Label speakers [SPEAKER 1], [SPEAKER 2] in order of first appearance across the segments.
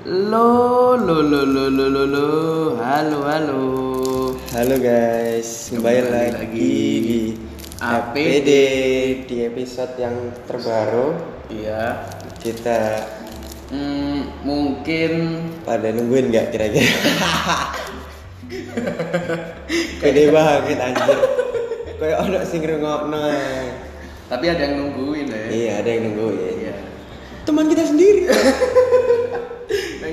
[SPEAKER 1] Lo lo lo lo lo lo lo halo halo
[SPEAKER 2] Halo guys, kembali,
[SPEAKER 1] Kembali
[SPEAKER 2] lagi,
[SPEAKER 1] lagi
[SPEAKER 2] di
[SPEAKER 1] APD.
[SPEAKER 2] APD di episode yang terbaru
[SPEAKER 1] iya
[SPEAKER 2] kita
[SPEAKER 1] hmm, mungkin
[SPEAKER 2] pada nungguin nggak kira-kira? Gede banget anjir. Kayak ono sing ngrungokno.
[SPEAKER 1] tapi ada yang nungguin ya
[SPEAKER 2] Iya, ada yang nungguin.
[SPEAKER 1] Iya.
[SPEAKER 2] Teman kita sendiri.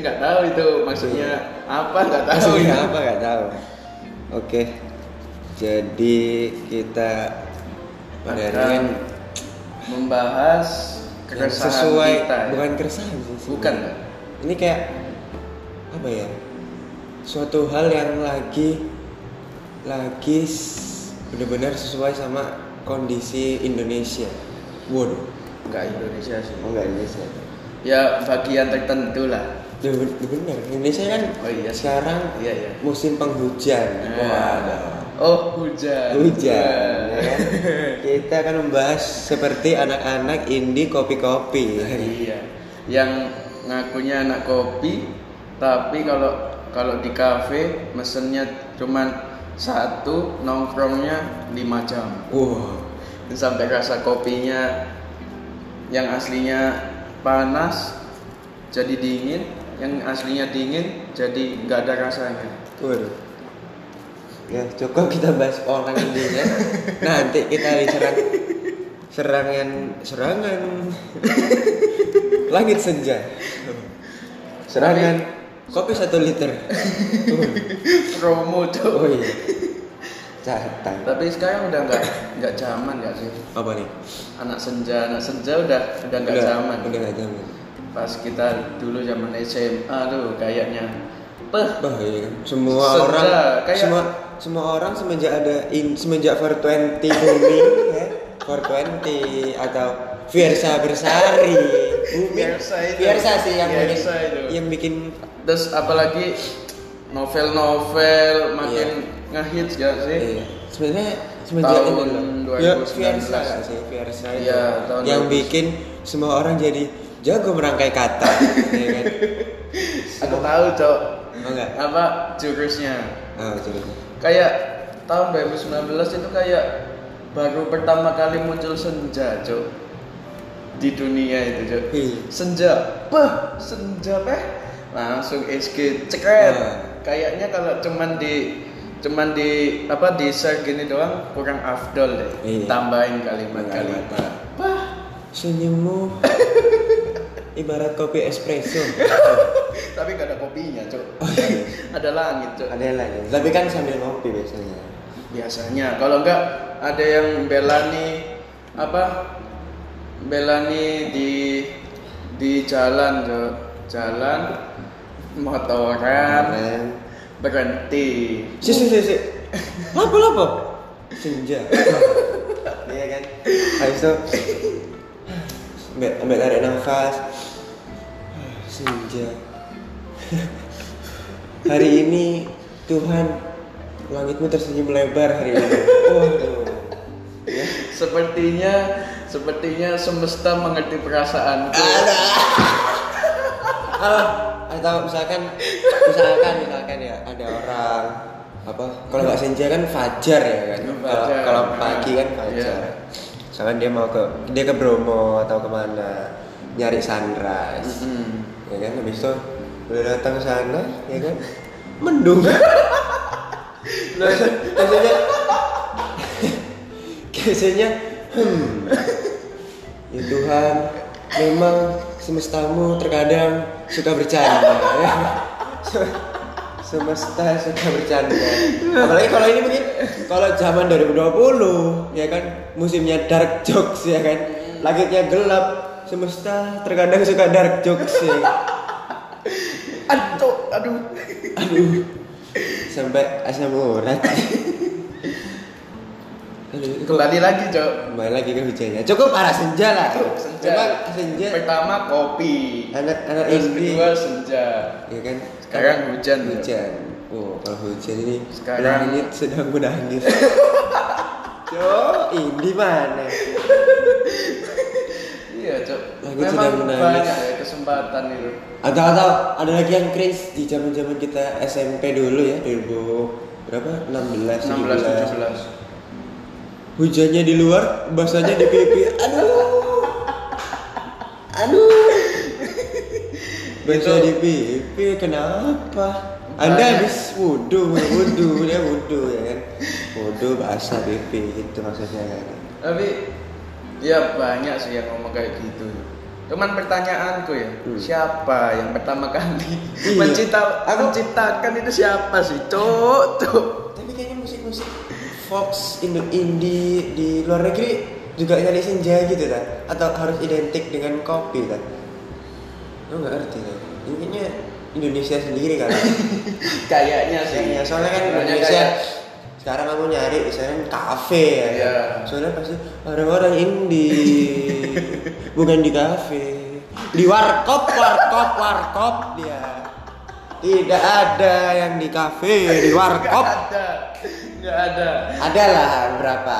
[SPEAKER 1] Nggak tahu itu maksudnya apa nggak tahu
[SPEAKER 2] Maksudnya
[SPEAKER 1] itu.
[SPEAKER 2] apa nggak tahu. Oke. Jadi kita pada hari ini
[SPEAKER 1] membahas keresahan
[SPEAKER 2] sesuai
[SPEAKER 1] kita ya.
[SPEAKER 2] bukan keresahan sih
[SPEAKER 1] Bukan,
[SPEAKER 2] ini kayak apa ya suatu hal yang lagi lagi benar-benar sesuai sama kondisi Indonesia waduh
[SPEAKER 1] nggak Indonesia sih
[SPEAKER 2] oh enggak Indonesia
[SPEAKER 1] ya bagian tertentu lah
[SPEAKER 2] Ya, ben- benar Indonesia kan
[SPEAKER 1] Oh iya
[SPEAKER 2] sekarang
[SPEAKER 1] iya iya.
[SPEAKER 2] musim penghujan.
[SPEAKER 1] Waduh. oh hujan.
[SPEAKER 2] Hujan ya kan? kita akan membahas seperti anak-anak indie kopi-kopi.
[SPEAKER 1] Iya. Yang ngakunya anak kopi tapi kalau kalau di kafe mesennya cuman satu nongkrongnya lima jam.
[SPEAKER 2] Wow
[SPEAKER 1] sampai rasa kopinya yang aslinya panas jadi dingin yang aslinya dingin jadi nggak ada rasanya
[SPEAKER 2] Waduh. Ya cukup kita bahas orang intinya. Nanti kita diserang serangan serangan langit senja. Serangan kopi satu liter.
[SPEAKER 1] promo tuh
[SPEAKER 2] Oh iya. Catatan.
[SPEAKER 1] tapi sekarang udah nggak nggak zaman nggak sih
[SPEAKER 2] Apa nih?
[SPEAKER 1] anak senja anak senja udah udah nggak zaman
[SPEAKER 2] Udah nggak zaman.
[SPEAKER 1] Pas kita dulu zaman SMA tuh kayaknya peh
[SPEAKER 2] Bah, iya kan. Semua
[SPEAKER 1] Senja,
[SPEAKER 2] orang
[SPEAKER 1] kayak-
[SPEAKER 2] semua semua orang semenjak ada in, semenjak 420 booming ya. 420 atau Fiersa Bersari. booming.
[SPEAKER 1] Fiersa itu.
[SPEAKER 2] Fiersa sih yang bikin
[SPEAKER 1] Fiersa itu.
[SPEAKER 2] yang bikin
[SPEAKER 1] terus apalagi novel-novel makin ngehits gak sih
[SPEAKER 2] iya. Sebenarnya semenjak
[SPEAKER 1] Tahun
[SPEAKER 2] ini loh.
[SPEAKER 1] 2019.
[SPEAKER 2] Ya, Fiersa sih? Fiersa itu.
[SPEAKER 1] Iya, tahun
[SPEAKER 2] yang
[SPEAKER 1] 2000.
[SPEAKER 2] bikin semua orang jadi jago merangkai kata, ya kan?
[SPEAKER 1] aku tahu cok
[SPEAKER 2] Oh enggak?
[SPEAKER 1] apa jurusnya
[SPEAKER 2] Oh, jadi.
[SPEAKER 1] kayak tahun 2019 itu kayak baru pertama kali muncul senja cok di dunia itu cok
[SPEAKER 2] Iya.
[SPEAKER 1] senja peh senja peh langsung SG cekret
[SPEAKER 2] Nah.
[SPEAKER 1] kayaknya kalau cuman di cuman di apa di share gini doang kurang afdol deh
[SPEAKER 2] Iya.
[SPEAKER 1] tambahin kalimat-kalimat
[SPEAKER 2] Kalimat.
[SPEAKER 1] wah
[SPEAKER 2] Senyummu ibarat kopi espresso.
[SPEAKER 1] tapi gak ada kopinya cok
[SPEAKER 2] Oh, iya.
[SPEAKER 1] ada langit cok
[SPEAKER 2] Ada lagi. Tapi kan sambil ngopi biasanya.
[SPEAKER 1] biasanya kalau enggak ada yang belani apa belani di di jalan cok jalan motoran
[SPEAKER 2] Keren.
[SPEAKER 1] berhenti
[SPEAKER 2] Si si si si. Lapo lapo. Senja. Iya kan. Habis itu ambil, ambil tarik nafas. Senja. Hari ini Tuhan langitmu tersenyum lebar hari ini. Waduh. Ya.
[SPEAKER 1] sepertinya sepertinya semesta mengerti perasaanku
[SPEAKER 2] Kalau atau misalkan misalkan misalkan ya ada orang apa kalau nggak senja kan fajar ya kan kalau pagi kan fajar
[SPEAKER 1] Iya.
[SPEAKER 2] misalkan dia mau ke dia ke Bromo atau ke mana nyari sunrise
[SPEAKER 1] Mm-mm.
[SPEAKER 2] Ya kan habis itu udah datang ke sana ya kan? Mendung. Biasanya biasanya hmm. Ya Tuhan memang semestamu terkadang suka bercanda ya. semesta suka bercanda. Apalagi kalau ini mungkin kalau zaman 2020 ya kan? Musimnya dark jokes ya kan? Langitnya gelap semesta terkadang suka dark jokes ya
[SPEAKER 1] aduh aduh.
[SPEAKER 2] Aduh. Sampai asam urat.
[SPEAKER 1] Kembali lagi cok.
[SPEAKER 2] Kembali lagi ke hujannya. Cukup arah senja lah.
[SPEAKER 1] Senja.
[SPEAKER 2] Memang senja.
[SPEAKER 1] Pertama kopi.
[SPEAKER 2] Anak anak
[SPEAKER 1] terus
[SPEAKER 2] indie.
[SPEAKER 1] kedua senja.
[SPEAKER 2] Ya kan?
[SPEAKER 1] Sekarang hujan, ya?
[SPEAKER 2] hujan. Oh kalau hujan ini
[SPEAKER 1] Sekarang-
[SPEAKER 2] langit sedang menangis. Cok, ini mana?
[SPEAKER 1] Iya Cok. Memang
[SPEAKER 2] menangis.
[SPEAKER 1] banyak ya kesempatan itu.
[SPEAKER 2] Atau atau ada lagi yang cringe di zaman zaman kita SMP dulu ya 2000 berapa 16
[SPEAKER 1] 16
[SPEAKER 2] 17
[SPEAKER 1] 17.
[SPEAKER 2] hujannya di luar basahnya di pipi aduh aduh basah di pipi kenapa anda habis wudhu wudhu ya wudhu ya kan wudhu basah pipi gitu maksudnya kan
[SPEAKER 1] Tapi ya banyak sih yang ngomong kayak gitu. Cuman pertanyaanku ya,
[SPEAKER 2] Hmm.
[SPEAKER 1] siapa yang pertama kali
[SPEAKER 2] Iya.
[SPEAKER 1] mencipta,
[SPEAKER 2] Aku-
[SPEAKER 1] menciptakan itu siapa sih? Cok, cok.
[SPEAKER 2] tapi kayaknya musik-musik Fox Indo indie di luar negeri juga nyari senja gitu kan atau harus identik dengan kopi kan lo nggak ngerti kan intinya Indonesia sendiri kan
[SPEAKER 1] Kayaknya sih.
[SPEAKER 2] Kayaknya soalnya kan Indonesia
[SPEAKER 1] kayak-
[SPEAKER 2] sekarang kamu nyari misalnya kafe ya?
[SPEAKER 1] Iya.
[SPEAKER 2] soalnya pasti orang-orang indie bukan di kafe di warkop warkop warkop dia tidak ada yang di kafe di
[SPEAKER 1] Nggak
[SPEAKER 2] warkop
[SPEAKER 1] ada, nggak ada.
[SPEAKER 2] ada lah berapa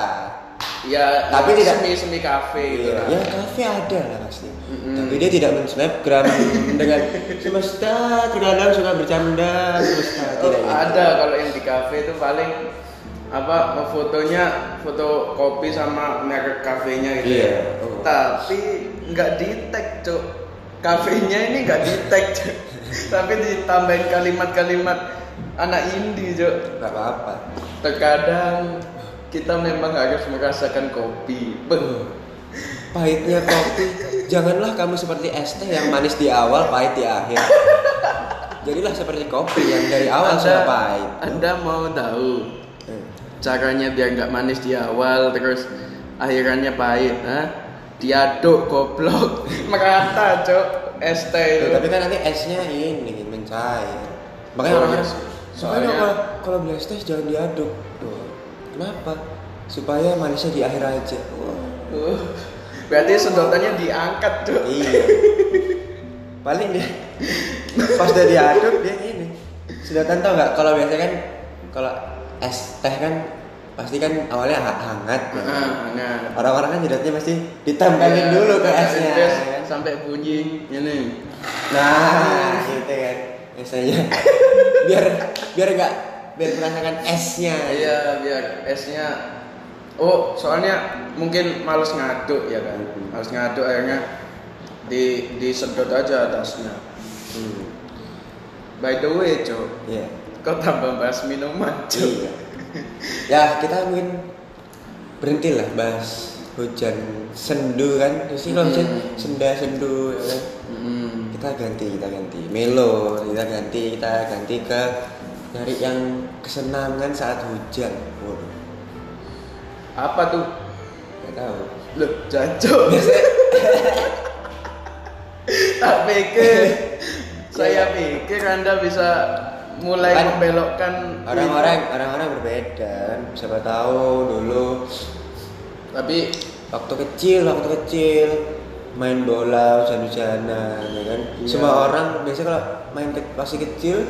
[SPEAKER 1] Ya,
[SPEAKER 2] Tapi tidak-
[SPEAKER 1] semi semi kafe gitu
[SPEAKER 2] Iya,
[SPEAKER 1] lah.
[SPEAKER 2] ya kafe ada lah pasti
[SPEAKER 1] Mm-mm.
[SPEAKER 2] tapi dia tidak men-snapgram dengan semesta terkadang suka bercanda semesta
[SPEAKER 1] Oh,
[SPEAKER 2] tidak gitu.
[SPEAKER 1] ada kalau yang di kafe itu paling apa fotonya foto kopi sama merek kafenya gitu
[SPEAKER 2] Iya.
[SPEAKER 1] ya.
[SPEAKER 2] Oh.
[SPEAKER 1] Tapi nggak di tag cuk. Kafenya ini nggak di tag Cuk. Tapi ditambahin kalimat-kalimat anak indie cuk.
[SPEAKER 2] nggak apa-apa
[SPEAKER 1] Terkadang kita memang harus merasakan kopi. Beuh.
[SPEAKER 2] pahitnya kopi janganlah kamu seperti es teh yang manis di awal pahit di akhir jadilah seperti kopi yang dari awal sudah pahit
[SPEAKER 1] Anda mau tahu caranya biar nggak manis di awal terus akhirannya pahit Hah? diaduk goblok. Merata cok es teh. Itu
[SPEAKER 2] tapi kan nanti esnya ini mencair makanya
[SPEAKER 1] Oh,
[SPEAKER 2] orang-orang soalnya kalau kalau beli es teh jangan diaduk. Tuh. kenapa? Supaya manisnya di akhir aja. Wah.
[SPEAKER 1] Uh, berarti sedotannya diangkat cok
[SPEAKER 2] iya. Paling dia pas udah diaduk dia ini. Sedotan tau nggak? Kalau biasanya kan kalau es teh kan pasti kan awalnya ha- hangat.
[SPEAKER 1] Nah, nah.
[SPEAKER 2] orang-orang kan sedotnya pasti ditempelin
[SPEAKER 1] Iya,
[SPEAKER 2] dulu ke esnya
[SPEAKER 1] terus
[SPEAKER 2] kan?
[SPEAKER 1] sampai bunyi ini.
[SPEAKER 2] Nah gitu kan biasanya biar biar nggak biar merasakan esnya.
[SPEAKER 1] Iya biar esnya. Oh soalnya mungkin males ngaduk ya kan? Males ngaduk akhirnya di disedot aja atasnya.
[SPEAKER 2] Hmm.
[SPEAKER 1] by the way cok
[SPEAKER 2] iya
[SPEAKER 1] kau tambah bahas minuman cok
[SPEAKER 2] iya. Ya kita mungkin berhenti lah bahas hujan sendu kan. Sih kalau hujan
[SPEAKER 1] Hmm.
[SPEAKER 2] senda sendu ya kan.
[SPEAKER 1] Hmm.
[SPEAKER 2] kita ganti kita ganti. Melo kita ganti kita ganti ke nyari yang kesenangan saat hujan. Waduh.
[SPEAKER 1] Apa tuh?
[SPEAKER 2] Nggak tahu.
[SPEAKER 1] Loh jancok tak pikir.
[SPEAKER 2] Iya.
[SPEAKER 1] saya pikir anda bisa mulai
[SPEAKER 2] Kan
[SPEAKER 1] membelokkan
[SPEAKER 2] orang-orang orang-orang berbeda. Siapa tahu dulu
[SPEAKER 1] tapi
[SPEAKER 2] waktu kecil waktu kecil main bola hujan-hujanan ya kan?
[SPEAKER 1] Iya.
[SPEAKER 2] semua orang biasanya kalau main ke, masih kecil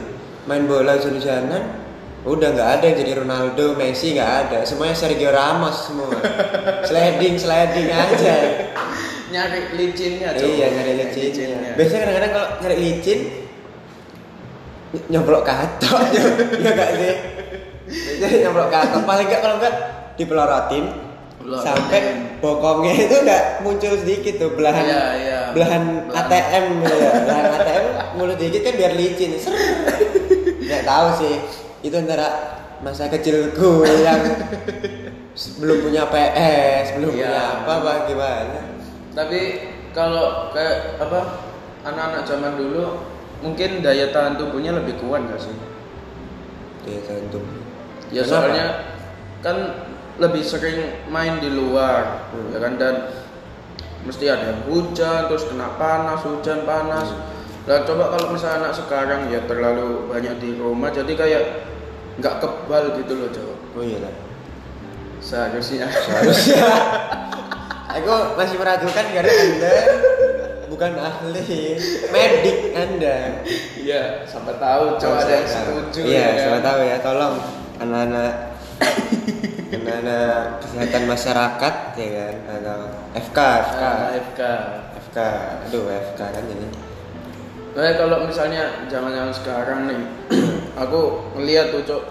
[SPEAKER 2] main bola hujan-hujanan udah nggak ada yang jadi Ronaldo Messi nggak ada. Semuanya Sergio Ramos semua. Sliding sliding aja.
[SPEAKER 1] Nyari licinnya
[SPEAKER 2] iya nyari licinnya. Biasanya kadang-kadang kalau nyari licin ny- nyemplok katok. Ya gak sih? Biasanya nyemplok katok. Paling nggak kalau nggak dipelorotin
[SPEAKER 1] Pelorotin.
[SPEAKER 2] sampai bokongnya itu udah muncul sedikit tuh belahan
[SPEAKER 1] Iya, iya.
[SPEAKER 2] belahan. ATM gitu ya. Belahan ATM mulut dikit kan biar licin. Nggak tahu sih. Itu antara masa kecilku yang belum punya PS belum
[SPEAKER 1] Iya.
[SPEAKER 2] punya apa apa gimana.
[SPEAKER 1] Tapi kalau kayak apa anak-anak zaman dulu mungkin daya tahan tubuhnya lebih kuat nggak sih
[SPEAKER 2] Daya tahan tubuh.
[SPEAKER 1] ya
[SPEAKER 2] Kenapa?
[SPEAKER 1] soalnya kan lebih sering main di luar
[SPEAKER 2] Hmm.
[SPEAKER 1] ya kan dan mesti ada hujan terus kena panas hujan panas Nah coba kalau misalnya anak sekarang ya terlalu banyak di rumah jadi kayak nggak kebal gitu loh coba
[SPEAKER 2] Oh iya lah.
[SPEAKER 1] seharusnya
[SPEAKER 2] Seharusnya. Aku masih meragukan karena anda bukan ahli medik anda.
[SPEAKER 1] iya sampai tahu coba ada yang setuju
[SPEAKER 2] Iya,
[SPEAKER 1] ya kan?
[SPEAKER 2] siapa tahu ya. Tolong anak-anak ada kesehatan masyarakat ya kan atau FK FK
[SPEAKER 1] Nah, FK.
[SPEAKER 2] FK aduh FK kan ini
[SPEAKER 1] Nah, kalau misalnya zaman-zaman sekarang nih, aku ngeliat tuh cok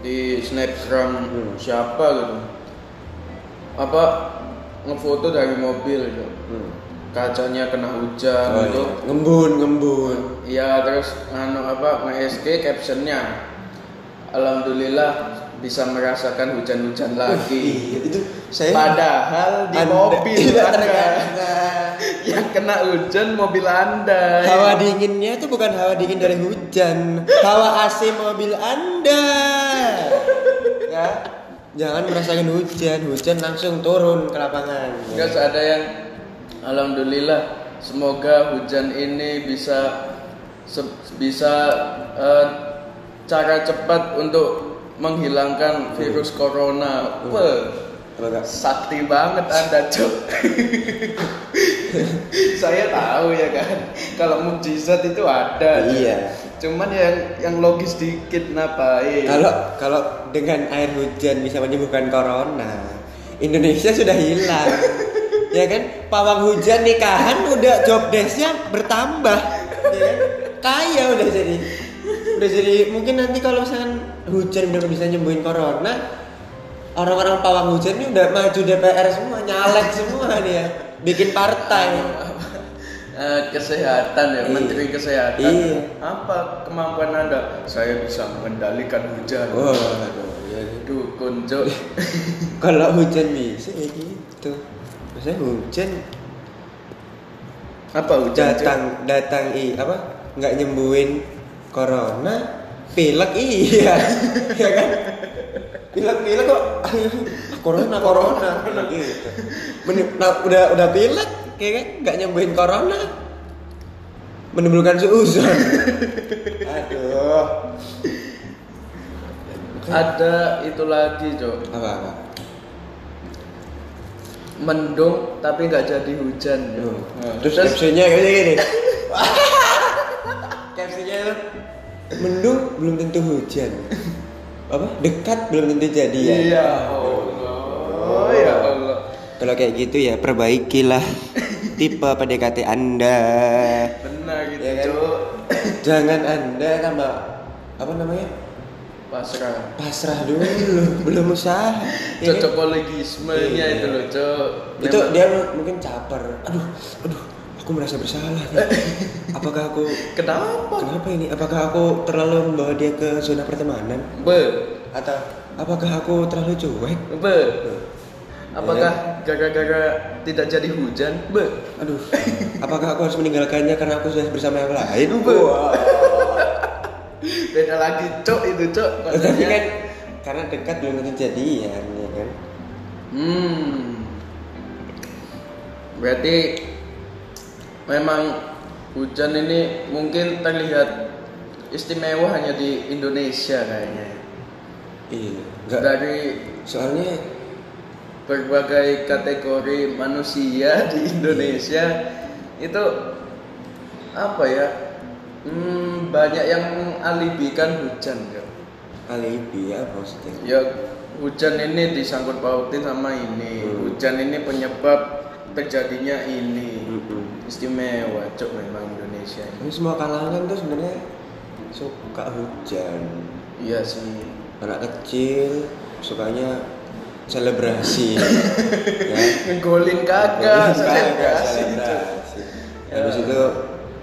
[SPEAKER 1] di snapgram
[SPEAKER 2] Hmm.
[SPEAKER 1] siapa gitu, apa ngefoto dari mobil cok,
[SPEAKER 2] hmm.
[SPEAKER 1] Kacanya kena hujan
[SPEAKER 2] oh,
[SPEAKER 1] gitu,
[SPEAKER 2] iya. ngembun ngembun
[SPEAKER 1] Iya terus anu apa nge-SG captionnya Alhamdulillah bisa merasakan hujan-hujan lagi.
[SPEAKER 2] Ih, itu saya
[SPEAKER 1] Padahal di
[SPEAKER 2] Anda-
[SPEAKER 1] mobil
[SPEAKER 2] tidak
[SPEAKER 1] anda
[SPEAKER 2] terkena.
[SPEAKER 1] yang kena hujan mobil anda.
[SPEAKER 2] Hawa dinginnya itu bukan hawa dingin dari hujan, hawa AC mobil Anda. Ya, jangan merasakan hujan, hujan langsung turun ke lapangan.
[SPEAKER 1] Enggak ada yang Alhamdulillah semoga hujan ini bisa bisa eh, cara cepat untuk menghilangkan virus corona.
[SPEAKER 2] Hmm.
[SPEAKER 1] Wah,
[SPEAKER 2] enggak?
[SPEAKER 1] sakti banget anda cok. Saya tahu ya kan, kalau mujizat itu ada.
[SPEAKER 2] Iya.
[SPEAKER 1] Cuman yang yang logis dikit ngapain?
[SPEAKER 2] Kalau kalau dengan air hujan bisa menyembuhkan corona, Indonesia sudah hilang. ya kan? Pawang hujan nikahan udah job desknya bertambah. Ya kan? Kaya udah jadi. Udah jadi mungkin nanti kalau misalkan hujan udah bisa nyembuhin corona, orang-orang pawang hujan ini udah maju DPR semua, nyalek semua dia. Bikin partai.
[SPEAKER 1] Eh, kesehatan ya,
[SPEAKER 2] Iya.
[SPEAKER 1] Menteri Kesehatan.
[SPEAKER 2] Iya.
[SPEAKER 1] Apa kemampuan anda? Saya bisa mengendalikan hujan.
[SPEAKER 2] Oh, aduh, ya.
[SPEAKER 1] Dukun.
[SPEAKER 2] Kalau hujan bisa ya gitu. Maksudnya hujan.
[SPEAKER 1] Apa hujan?
[SPEAKER 2] Datang datang i apa? Nggak nyembuhin corona? Pilek iya. Ya kan? Pilek pilek kok. Corona corona. Gitu. Nah, udah udah pilek kayak kan? Nggak nyembuhin corona. Menimbulkan suuzon aduh.
[SPEAKER 1] Ada itu lagi cok.
[SPEAKER 2] apa apa
[SPEAKER 1] Mendung tapi nggak jadi hujan. Cok. Nah,
[SPEAKER 2] terus captionnya kayak gini captionnya itu, mendung belum tentu hujan apa dekat belum tentu jadi ya
[SPEAKER 1] Iya Allah. Ya Allah.
[SPEAKER 2] kalau kayak gitu ya perbaikilah tipe PDKT anda
[SPEAKER 1] Benar gitu
[SPEAKER 2] Ya kan?
[SPEAKER 1] cok.
[SPEAKER 2] jangan anda tambah apa namanya
[SPEAKER 1] Pasrah.
[SPEAKER 2] pasrah dulu belum usaha ya kan?
[SPEAKER 1] Cocokologismenya
[SPEAKER 2] Iya.
[SPEAKER 1] itu loh cok.
[SPEAKER 2] itu dia mungkin caper aduh aduh aku merasa bersalah apakah aku
[SPEAKER 1] Kenapa?
[SPEAKER 2] kenapa ini apakah aku terlalu membawa dia ke zona pertemanan
[SPEAKER 1] Be,
[SPEAKER 2] atau apakah aku terlalu cuek
[SPEAKER 1] be. Apakah gara-gara tidak jadi hujan? Be.
[SPEAKER 2] aduh apakah aku harus meninggalkannya karena aku sudah bersama yang lain
[SPEAKER 1] Wah. Beda lagi cok itu cok.
[SPEAKER 2] tapi kan karena dekat belum tentu jadian ya kan
[SPEAKER 1] Hmm. Berarti memang hujan ini mungkin terlihat istimewa hanya di Indonesia kayaknya.
[SPEAKER 2] iya enggak
[SPEAKER 1] Dari
[SPEAKER 2] soalnya
[SPEAKER 1] berbagai kategori manusia di Indonesia itu apa ya? Hmm, banyak yang mengalihkan hujan ya.
[SPEAKER 2] alibi ya maksudnya
[SPEAKER 1] Ya hujan ini disangkut pautin sama ini.
[SPEAKER 2] Hmm.
[SPEAKER 1] Hujan ini penyebab terjadinya ini.
[SPEAKER 2] Mm-mm.
[SPEAKER 1] Istimewa cok memang Indonesia ini.
[SPEAKER 2] Semua kalangan tuh sebenarnya suka hujan
[SPEAKER 1] Iya sih.
[SPEAKER 2] anak kecil sukanya selebrasi ya
[SPEAKER 1] Ngegolin kagak, selebrasi. Ya.
[SPEAKER 2] habis itu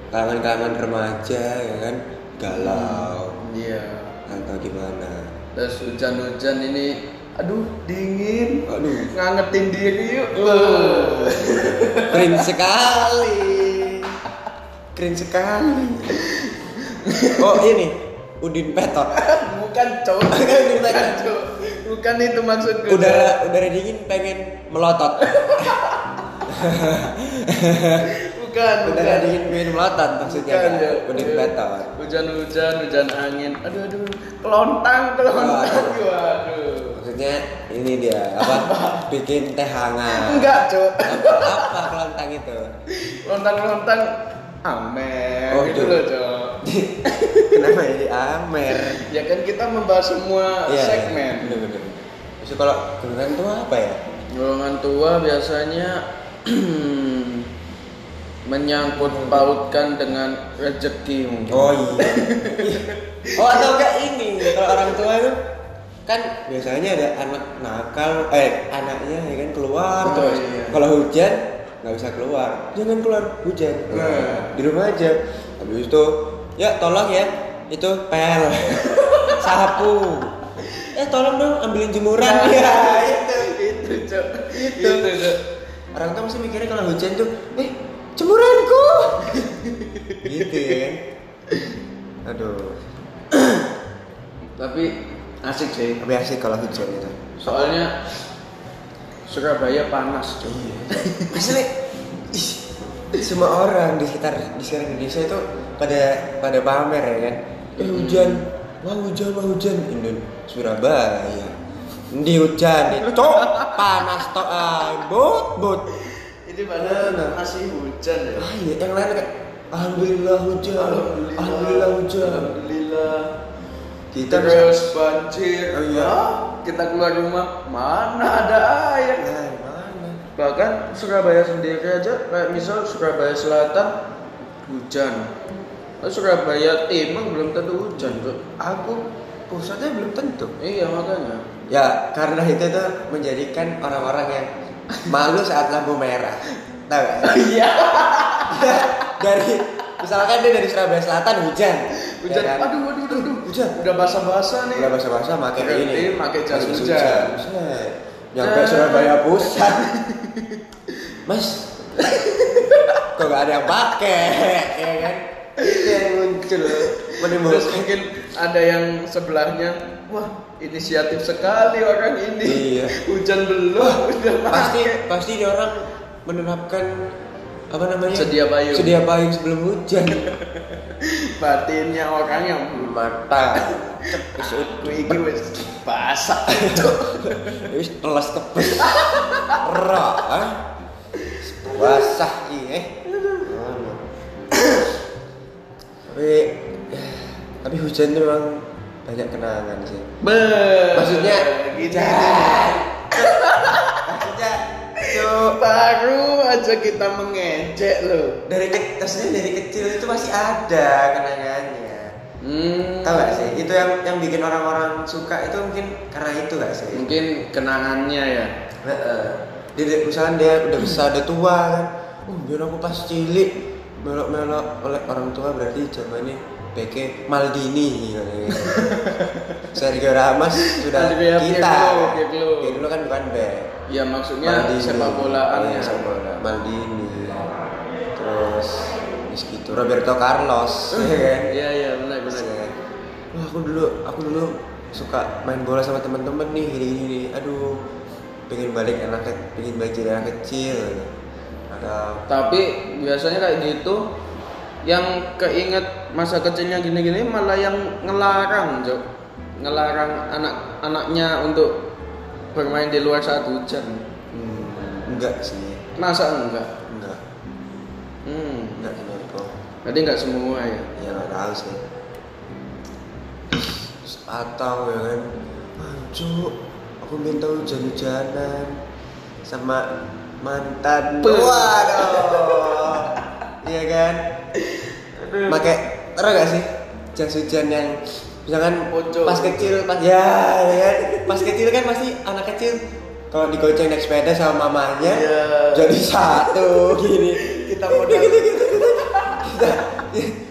[SPEAKER 2] kalangan-kalangan remaja ya kan galau
[SPEAKER 1] Iya.
[SPEAKER 2] atau gimana
[SPEAKER 1] Terus hujan-hujan ini aduh dingin.
[SPEAKER 2] aduh
[SPEAKER 1] Ngangetin diri yuk.
[SPEAKER 2] keren sekali keren sekali oh ini Udin Petot
[SPEAKER 1] Bukan cok. Bukan cok. Bukan itu maksudku.
[SPEAKER 2] udara udara dingin pengen melotot
[SPEAKER 1] Bukan, bukan.
[SPEAKER 2] udara dingin melotot maksudnya
[SPEAKER 1] Bukan,
[SPEAKER 2] kan
[SPEAKER 1] ya.
[SPEAKER 2] Udin Petot
[SPEAKER 1] Hujan-hujan, hujan angin. Aduh, aduh. Kelontang, kelontang. Waduh.
[SPEAKER 2] maksudnya ini dia apa bikin teh hangat
[SPEAKER 1] Enggak, cok.
[SPEAKER 2] apa apa kelontang itu
[SPEAKER 1] Kelontang-kelontang amer
[SPEAKER 2] Oh,
[SPEAKER 1] gitu loh, cok.
[SPEAKER 2] kenapa jadi Amer
[SPEAKER 1] Ya kan kita membahas semua
[SPEAKER 2] Iya,
[SPEAKER 1] segmen.
[SPEAKER 2] bener, bener. Terus kalau golongan tua apa ya?
[SPEAKER 1] Golongan tua biasanya menyangkut pautkan dengan rezeki mungkin.
[SPEAKER 2] Oh iya. oh atau enggak ini kalau orang tua itu kan biasanya ada anak nakal eh anaknya ya kan keluar
[SPEAKER 1] Oh,
[SPEAKER 2] terus
[SPEAKER 1] iya.
[SPEAKER 2] kalau hujan nggak bisa keluar jangan keluar hujan
[SPEAKER 1] Nah.
[SPEAKER 2] di rumah aja habis itu ya tolong ya itu pel sapu eh tolong dong ambilin jemuran
[SPEAKER 1] Nah,
[SPEAKER 2] ya
[SPEAKER 1] itu itu Cok. itu Cok.
[SPEAKER 2] orang tua masih mikirnya kalau hujan tuh eh jemuranku gitu ya kan aduh
[SPEAKER 1] tapi asik sih
[SPEAKER 2] tapi asik kalau hujan itu
[SPEAKER 1] soalnya Surabaya panas Cok.
[SPEAKER 2] Asli ih, semua orang di sekitar di sekitar Indonesia itu pada pada pamer ya kan. Eh hujan, wah hujan, wah hujan. Indon Surabaya. Di hujan itu panas tok ah, bot bot.
[SPEAKER 1] Ini padahal masih hujan ya?
[SPEAKER 2] Ah iya, yang lain kan Alhamdulillah hujan, Alhamdulillah. hujan.
[SPEAKER 1] Alhamdulillah.
[SPEAKER 2] Kita
[SPEAKER 1] terus banjir.
[SPEAKER 2] Oh, iya.
[SPEAKER 1] Ah, kita keluar rumah mana ada air?
[SPEAKER 2] Nah, mana?
[SPEAKER 1] bahkan Surabaya sendiri aja kayak misal Surabaya Selatan hujan. Nah, Surabaya Timur belum tentu hujan tuh
[SPEAKER 2] Aku pusatnya belum tentu.
[SPEAKER 1] iya makanya.
[SPEAKER 2] Ya, karena itu tuh menjadikan orang-orang yang malu saat lampu merah. Tahu gak?
[SPEAKER 1] iya
[SPEAKER 2] dari misalkan dia dari Surabaya Selatan hujan.
[SPEAKER 1] hujan
[SPEAKER 2] ya kan?
[SPEAKER 1] aduh aduh aduh, aduh.
[SPEAKER 2] Hujan.
[SPEAKER 1] udah basah-basah nih
[SPEAKER 2] Udah basah-basah pakai ini.
[SPEAKER 1] pakai jas hujan.
[SPEAKER 2] Buset. Nyampe
[SPEAKER 1] Nah.
[SPEAKER 2] Surabaya pusat. Mas, kok gak ada yang pakai, ya kan? Itu yang muncul
[SPEAKER 1] terus
[SPEAKER 2] menimbulkan
[SPEAKER 1] mungkin ada yang sebelahnya wah inisiatif sekali orang ini
[SPEAKER 2] Iya.
[SPEAKER 1] hujan belum udah
[SPEAKER 2] pasti
[SPEAKER 1] pakai.
[SPEAKER 2] pasti dia orang menerapkan apa namanya
[SPEAKER 1] Sedia payung.
[SPEAKER 2] sedia payung sebelum hujan
[SPEAKER 1] batinnya orang yang
[SPEAKER 2] mata
[SPEAKER 1] aku iki wis basah
[SPEAKER 2] wis telas kepes ra ah. basah iki eh tapi tapi hujan itu memang banyak kenangan sih.
[SPEAKER 1] Be-
[SPEAKER 2] Maksudnya, jangan. maksudnya
[SPEAKER 1] Cuk, baru aja kita mengejek loh
[SPEAKER 2] dari kecil dari kecil itu masih ada kenangannya.
[SPEAKER 1] Hmm,
[SPEAKER 2] tahu gak sih? Itu yang yang bikin orang-orang suka itu mungkin karena itu gak sih?
[SPEAKER 1] Mungkin kenangannya ya.
[SPEAKER 2] Heeh. dia dia- misalkan dia udah besar udah tua kan. Oh biar aku pas cilik melok-melok oleh orang tua berarti zamannya PK Maldini. Sergio Ramos sudah
[SPEAKER 1] Andrea
[SPEAKER 2] kita.
[SPEAKER 1] Pirlo,
[SPEAKER 2] kan bukan back
[SPEAKER 1] ya maksudnya sepak bolaannya
[SPEAKER 2] Iya, sepak bola. Maldini. Terus gitu. Roberto Carlos. Ya kan?
[SPEAKER 1] iya iya benar benar.
[SPEAKER 2] Set. Wah aku dulu aku dulu suka main bola sama teman-teman nih gini gini aduh pengen balik anak pengen balik jadi anak kecil. Ada
[SPEAKER 1] tapi biasanya kayak gitu yang keinget masa kecilnya gini-gini malah yang ngelarang Jok ngelarang anak-anaknya untuk bermain di luar saat hujan.
[SPEAKER 2] Hmm, enggak sih.
[SPEAKER 1] Masa enggak?
[SPEAKER 2] Enggak.
[SPEAKER 1] Hmm.
[SPEAKER 2] Enggak kenapa
[SPEAKER 1] berarti enggak semua ya?
[SPEAKER 2] Ya nggak tahu sih. Atau ya kan anjuk aku minta hujan-hujanan sama mantan. Waduh. Iya kan pakai tahu gak sih? Jas hujan yang misalkan
[SPEAKER 1] Pocong.
[SPEAKER 2] pas kecil pas ya, ya kan? Pas kecil kan pasti anak kecil kalau digoceng naik sepeda sama mamanya
[SPEAKER 1] Iya.
[SPEAKER 2] jadi satu gini.
[SPEAKER 1] Kita modal.
[SPEAKER 2] Gitu gitu gitu kita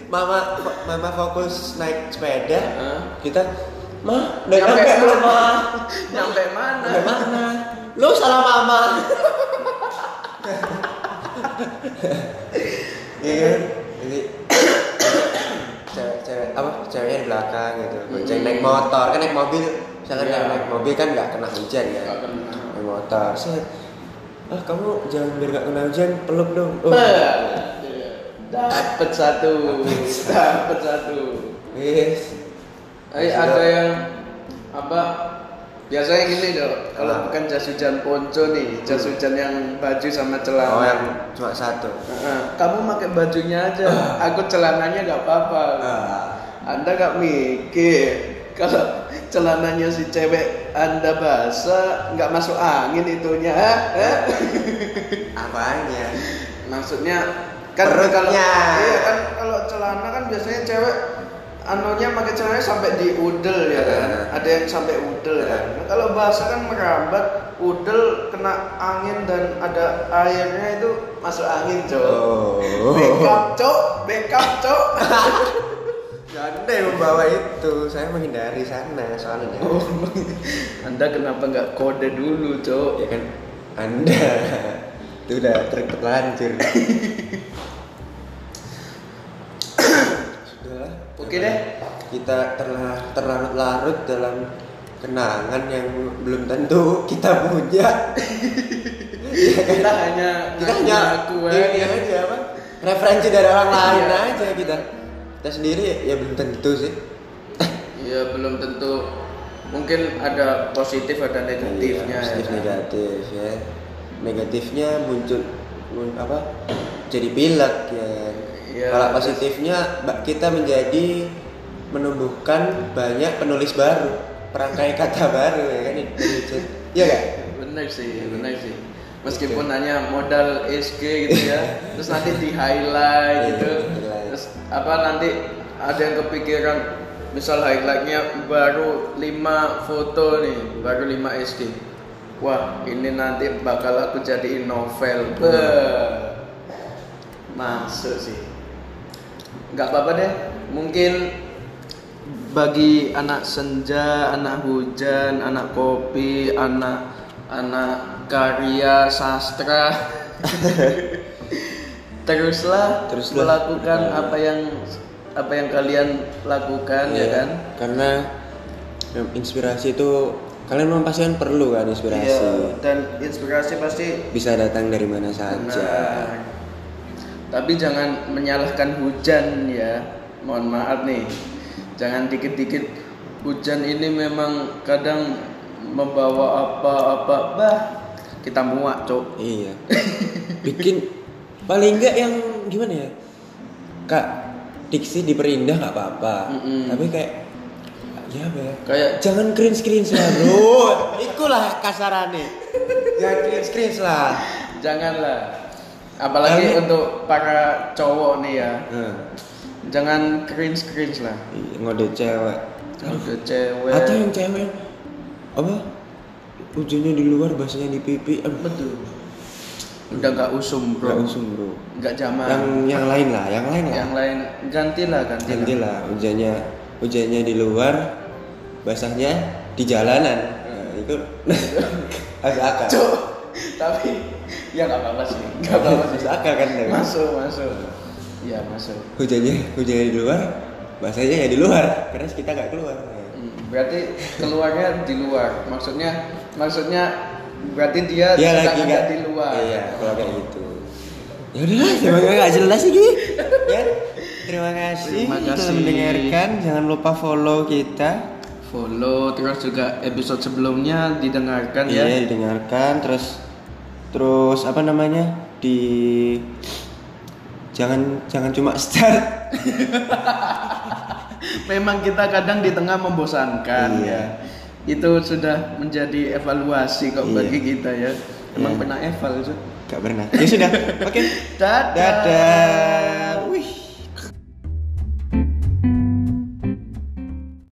[SPEAKER 2] mama mama fokus naik sepeda
[SPEAKER 1] Hah?
[SPEAKER 2] kita mah udah
[SPEAKER 1] Nyampe
[SPEAKER 2] nyampe belum mah
[SPEAKER 1] nyampe mana?
[SPEAKER 2] Sampai mana? Lu salah mama. Iya? jadi cewek cewek apa ceweknya di belakang gitu. Bonceng naik motor. Kan naik mobil misalkan
[SPEAKER 1] Iya.
[SPEAKER 2] naik mobil kan nggak kena hujan ya. Naik motor. Set. Ah kamu jangan biar nggak kena hujan peluk dong. Oh.
[SPEAKER 1] dapat satu. Dapat satu.
[SPEAKER 2] Yes.
[SPEAKER 1] Eh,
[SPEAKER 2] Sudah.
[SPEAKER 1] ada yang apa biasanya gini dong kalau bukan jas hujan ponco nih jas hujan yang baju sama celana.
[SPEAKER 2] Oh yang cuma satu.
[SPEAKER 1] Heeh, kamu pakai bajunya aja. Aku celananya nggak apa-apa.
[SPEAKER 2] Ah.
[SPEAKER 1] Anda nggak mikir kalau celananya si cewek anda basah nggak masuk angin itunya? Ha?
[SPEAKER 2] Apanya?
[SPEAKER 1] maksudnya kan kalau iya kan kalau celana kan biasanya cewek anunya pakai celananya sampai di udel ya kan
[SPEAKER 2] Eh.
[SPEAKER 1] ada yang sampai udel kan Nah, kalau basah kan merambat udel kena angin dan ada airnya itu masuk angin cok
[SPEAKER 2] Oh.
[SPEAKER 1] backup cok backup cok
[SPEAKER 2] Anda yang membawa itu, saya menghindari sana soalnya.
[SPEAKER 1] Oh, anda kenapa nggak kode dulu cok
[SPEAKER 2] Ya kan, Anda itu udah ter- terlanjur. Sudahlah.
[SPEAKER 1] Oke deh.
[SPEAKER 2] Kita terla- terlarut-larut dalam kenangan yang belum tentu kita punya.
[SPEAKER 1] kita hanya
[SPEAKER 2] kita hanya
[SPEAKER 1] ngaku
[SPEAKER 2] ini
[SPEAKER 1] aja.
[SPEAKER 2] apa? Referensi dari orang lain
[SPEAKER 1] Iya.
[SPEAKER 2] aja kita. Kita sendiri ya belum tentu sih.
[SPEAKER 1] ya belum tentu. Mungkin ada positif ada negatifnya
[SPEAKER 2] Iya, positif
[SPEAKER 1] ya. kan?
[SPEAKER 2] negatif ya. Negatifnya muncul mun- apa jadi pilek ya.
[SPEAKER 1] Iya,
[SPEAKER 2] kalau positifnya kita menjadi menumbuhkan banyak penulis baru perangkai kata baru ya kan iya gak
[SPEAKER 1] bener sih bener sih. Meskipun hanya modal SG gitu ya terus nanti di highlight gitu.
[SPEAKER 2] Iya,
[SPEAKER 1] terus apa nanti ada yang kepikiran misal highlightnya baru 5 foto nih baru 5 SG wah ini nanti bakal aku jadiin novel. Masuk sih. Nggak apa-apa deh. Mungkin bagi anak senja, anak hujan, anak kopi, anak anak karya sastra teruslah,
[SPEAKER 2] Teruslah.
[SPEAKER 1] melakukan
[SPEAKER 2] Nah.
[SPEAKER 1] apa yang apa yang kalian lakukan ya
[SPEAKER 2] Iya,
[SPEAKER 1] kan
[SPEAKER 2] karena inspirasi itu kalian memang pasti kan perlu kan inspirasi
[SPEAKER 1] Iya, dan inspirasi pasti
[SPEAKER 2] bisa datang dari mana saja
[SPEAKER 1] benar. tapi jangan menyalahkan hujan ya mohon maaf nih jangan dikit-dikit hujan ini memang kadang membawa apa-apa bah kita muak cok
[SPEAKER 2] Iya. Bikin paling enggak yang gimana ya? Kak, diksi diperindah nggak apa-apa.
[SPEAKER 1] Mm-mm.
[SPEAKER 2] Tapi kayak ya apa ya?
[SPEAKER 1] kayak
[SPEAKER 2] Jangan clean screen selalu. Ikulah kasarannya. Jangan clean screen lah.
[SPEAKER 1] janganlah apalagi
[SPEAKER 2] Karena-
[SPEAKER 1] untuk para cowok nih ya
[SPEAKER 2] Nah,
[SPEAKER 1] jangan cringe cringe lah
[SPEAKER 2] iya, ngode cewek.
[SPEAKER 1] udah cewek
[SPEAKER 2] Atau yang cewek apa? Ujungnya di luar, bahasanya di pipi. Aduh,
[SPEAKER 1] betul udah nggak usum
[SPEAKER 2] nggak
[SPEAKER 1] bro
[SPEAKER 2] usum bro.
[SPEAKER 1] nggak zaman
[SPEAKER 2] Yang yang lain lah, yang lain lah.
[SPEAKER 1] yang lain gantilah gantilah
[SPEAKER 2] Ganti lah hujannya hujannya di luar, basahnya di jalanan. Nah, itu agak akal.
[SPEAKER 1] Cok, tapi ya nggak apa-apa sih nggak apa-apa sih
[SPEAKER 2] akal kan?
[SPEAKER 1] Masuk masuk ya masuk
[SPEAKER 2] Hujannya hujannya di luar, basahnya ya di luar karena kita nggak keluar.
[SPEAKER 1] Hmm, berarti keluarnya di luar maksudnya maksudnya berarti dia
[SPEAKER 2] Dia lagi nggak
[SPEAKER 1] di luar
[SPEAKER 2] Iya, kalau kayak gitu. Ya udah, emang nggak jelas sih Gi. Ya. Terima kasih,
[SPEAKER 1] Terima
[SPEAKER 2] telah
[SPEAKER 1] kasih.
[SPEAKER 2] mendengarkan. Jangan lupa follow kita.
[SPEAKER 1] follow terus juga episode sebelumnya didengarkan
[SPEAKER 2] Iya,
[SPEAKER 1] ya
[SPEAKER 2] didengarkan terus terus apa namanya? Di jangan jangan cuma start.
[SPEAKER 1] memang kita kadang di tengah membosankan
[SPEAKER 2] Iya.
[SPEAKER 1] ya itu sudah menjadi evaluasi kok
[SPEAKER 2] Iya.
[SPEAKER 1] bagi kita ya emang
[SPEAKER 2] Iya.
[SPEAKER 1] pernah eval Cuk?
[SPEAKER 2] Gak pernah. Ya sudah. Oke.
[SPEAKER 1] dadah
[SPEAKER 2] Dadah.